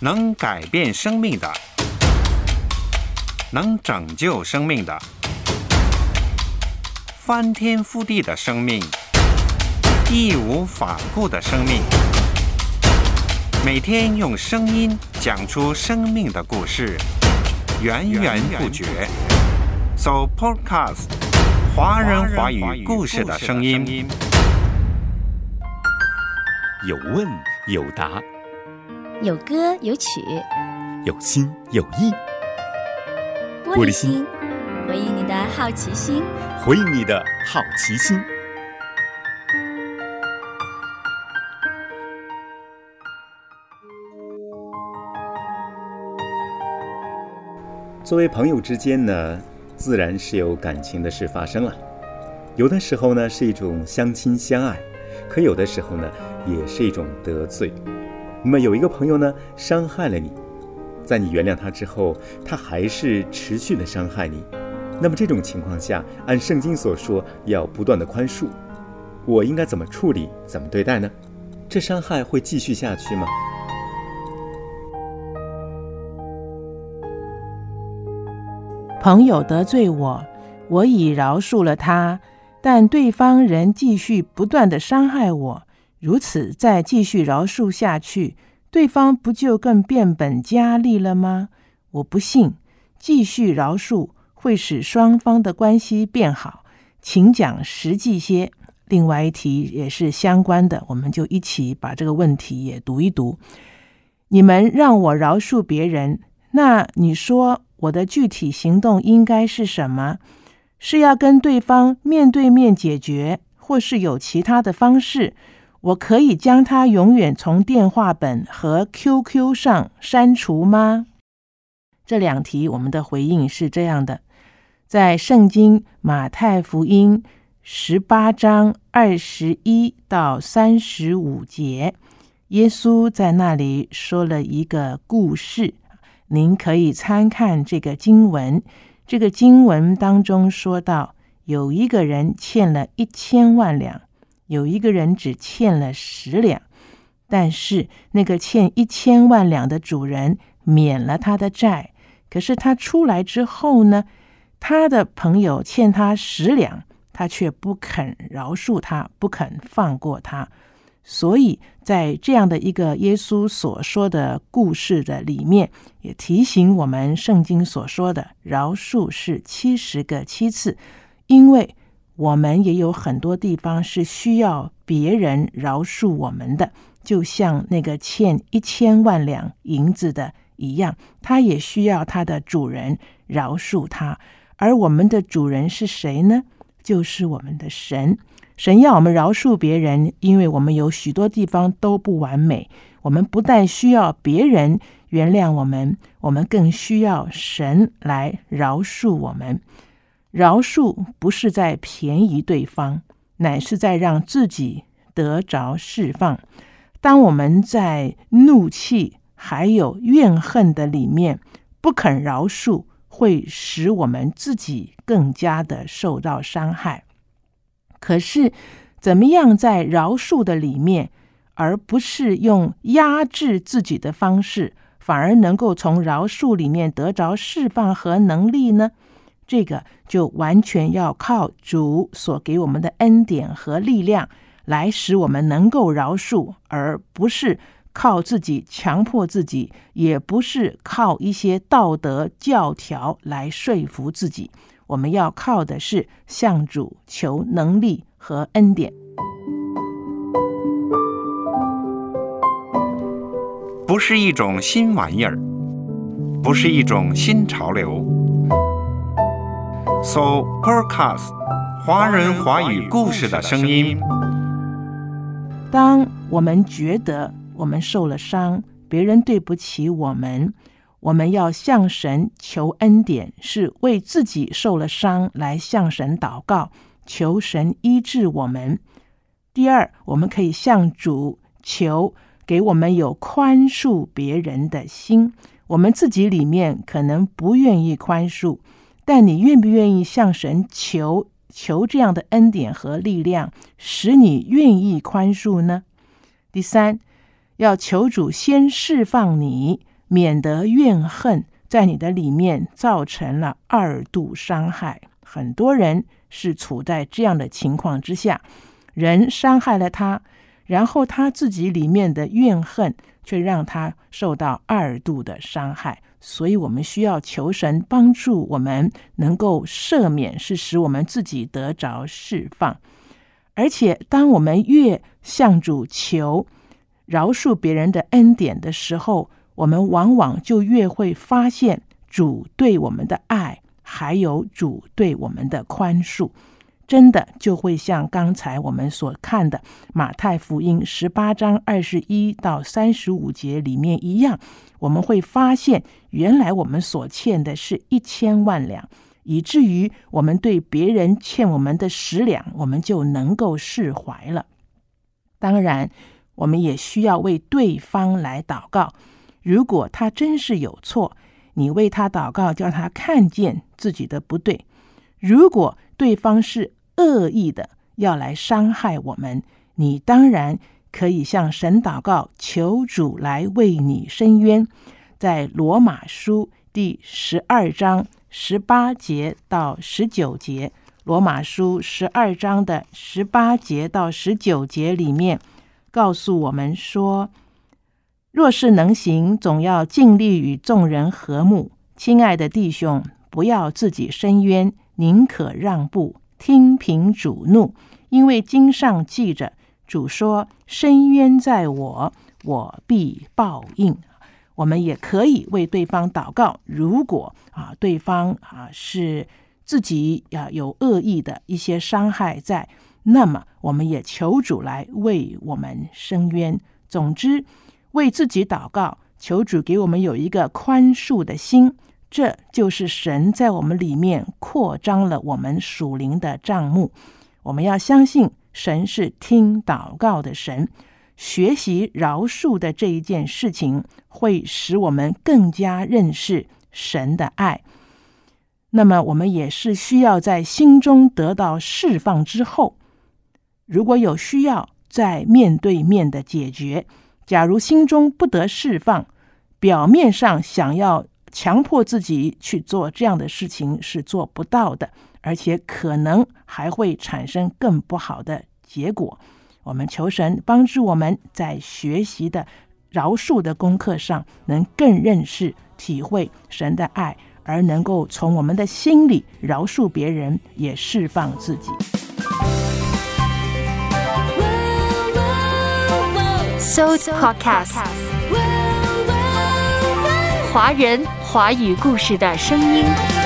能改变生命的，能拯救生命的，翻天覆地的生命，义无反顾的生命。每天用声音讲出生命的故事，源源不绝。So Podcast，华人华语故事的声音。有问有答，有歌有曲，有心有意。玻璃心，回应你的好奇心。回应你的好奇心。作为朋友之间呢，自然是有感情的事发生了。有的时候呢，是一种相亲相爱；可有的时候呢，也是一种得罪。那么有一个朋友呢，伤害了你，在你原谅他之后，他还是持续的伤害你。那么这种情况下，按圣经所说，要不断的宽恕。我应该怎么处理，怎么对待呢？这伤害会继续下去吗？朋友得罪我，我已饶恕了他，但对方仍继续不断的伤害我。如此再继续饶恕下去，对方不就更变本加厉了吗？我不信，继续饶恕会使双方的关系变好。请讲实际些。另外一题也是相关的，我们就一起把这个问题也读一读。你们让我饶恕别人，那你说？我的具体行动应该是什么？是要跟对方面对面解决，或是有其他的方式？我可以将他永远从电话本和 QQ 上删除吗？这两题我们的回应是这样的：在圣经马太福音十八章二十一到三十五节，耶稣在那里说了一个故事。您可以参看这个经文。这个经文当中说到，有一个人欠了一千万两，有一个人只欠了十两。但是那个欠一千万两的主人免了他的债。可是他出来之后呢，他的朋友欠他十两，他却不肯饶恕他，不肯放过他。所以在这样的一个耶稣所说的故事的里面，也提醒我们圣经所说的饶恕是七十个七次，因为我们也有很多地方是需要别人饶恕我们的，就像那个欠一千万两银子的一样，他也需要他的主人饶恕他，而我们的主人是谁呢？就是我们的神。神要我们饶恕别人，因为我们有许多地方都不完美。我们不但需要别人原谅我们，我们更需要神来饶恕我们。饶恕不是在便宜对方，乃是在让自己得着释放。当我们在怒气还有怨恨的里面不肯饶恕，会使我们自己更加的受到伤害。可是，怎么样在饶恕的里面，而不是用压制自己的方式，反而能够从饶恕里面得着释放和能力呢？这个就完全要靠主所给我们的恩典和力量，来使我们能够饶恕，而不是靠自己强迫自己，也不是靠一些道德教条来说服自己。我们要靠的是向主求能力和恩典，不是一种新玩意儿，不是一种新潮流。So podcast，华人华语故事的声音。当我们觉得我们受了伤，别人对不起我们。我们要向神求恩典，是为自己受了伤来向神祷告，求神医治我们。第二，我们可以向主求，给我们有宽恕别人的心。我们自己里面可能不愿意宽恕，但你愿不愿意向神求求这样的恩典和力量，使你愿意宽恕呢？第三，要求主先释放你。免得怨恨在你的里面造成了二度伤害。很多人是处在这样的情况之下，人伤害了他，然后他自己里面的怨恨却让他受到二度的伤害。所以，我们需要求神帮助我们能够赦免，是使我们自己得着释放。而且，当我们越向主求饶恕别人的恩典的时候，我们往往就越会发现主对我们的爱，还有主对我们的宽恕。真的就会像刚才我们所看的马太福音十八章二十一到三十五节里面一样，我们会发现，原来我们所欠的是一千万两，以至于我们对别人欠我们的十两，我们就能够释怀了。当然，我们也需要为对方来祷告。如果他真是有错，你为他祷告，叫他看见自己的不对。如果对方是恶意的要来伤害我们，你当然可以向神祷告，求主来为你伸冤。在罗马书第十二章十八节到十九节，罗马书十二章的十八节到十九节里面告诉我们说：若是能行，总要尽力与众人和睦。亲爱的弟兄，不要自己伸冤，宁可让步。听凭主怒，因为经上记着，主说：“深渊在我，我必报应。”我们也可以为对方祷告。如果啊，对方啊是自己呀有恶意的一些伤害在，那么我们也求主来为我们伸冤。总之，为自己祷告，求主给我们有一个宽恕的心。这就是神在我们里面扩张了我们属灵的账目。我们要相信神是听祷告的神，学习饶恕的这一件事情，会使我们更加认识神的爱。那么，我们也是需要在心中得到释放之后，如果有需要，再面对面的解决。假如心中不得释放，表面上想要。强迫自己去做这样的事情是做不到的，而且可能还会产生更不好的结果。我们求神帮助我们在学习的饶恕的功课上，能更认识、体会神的爱，而能够从我们的心里饶恕别人，也释放自己。So podcast。华人华语故事的声音。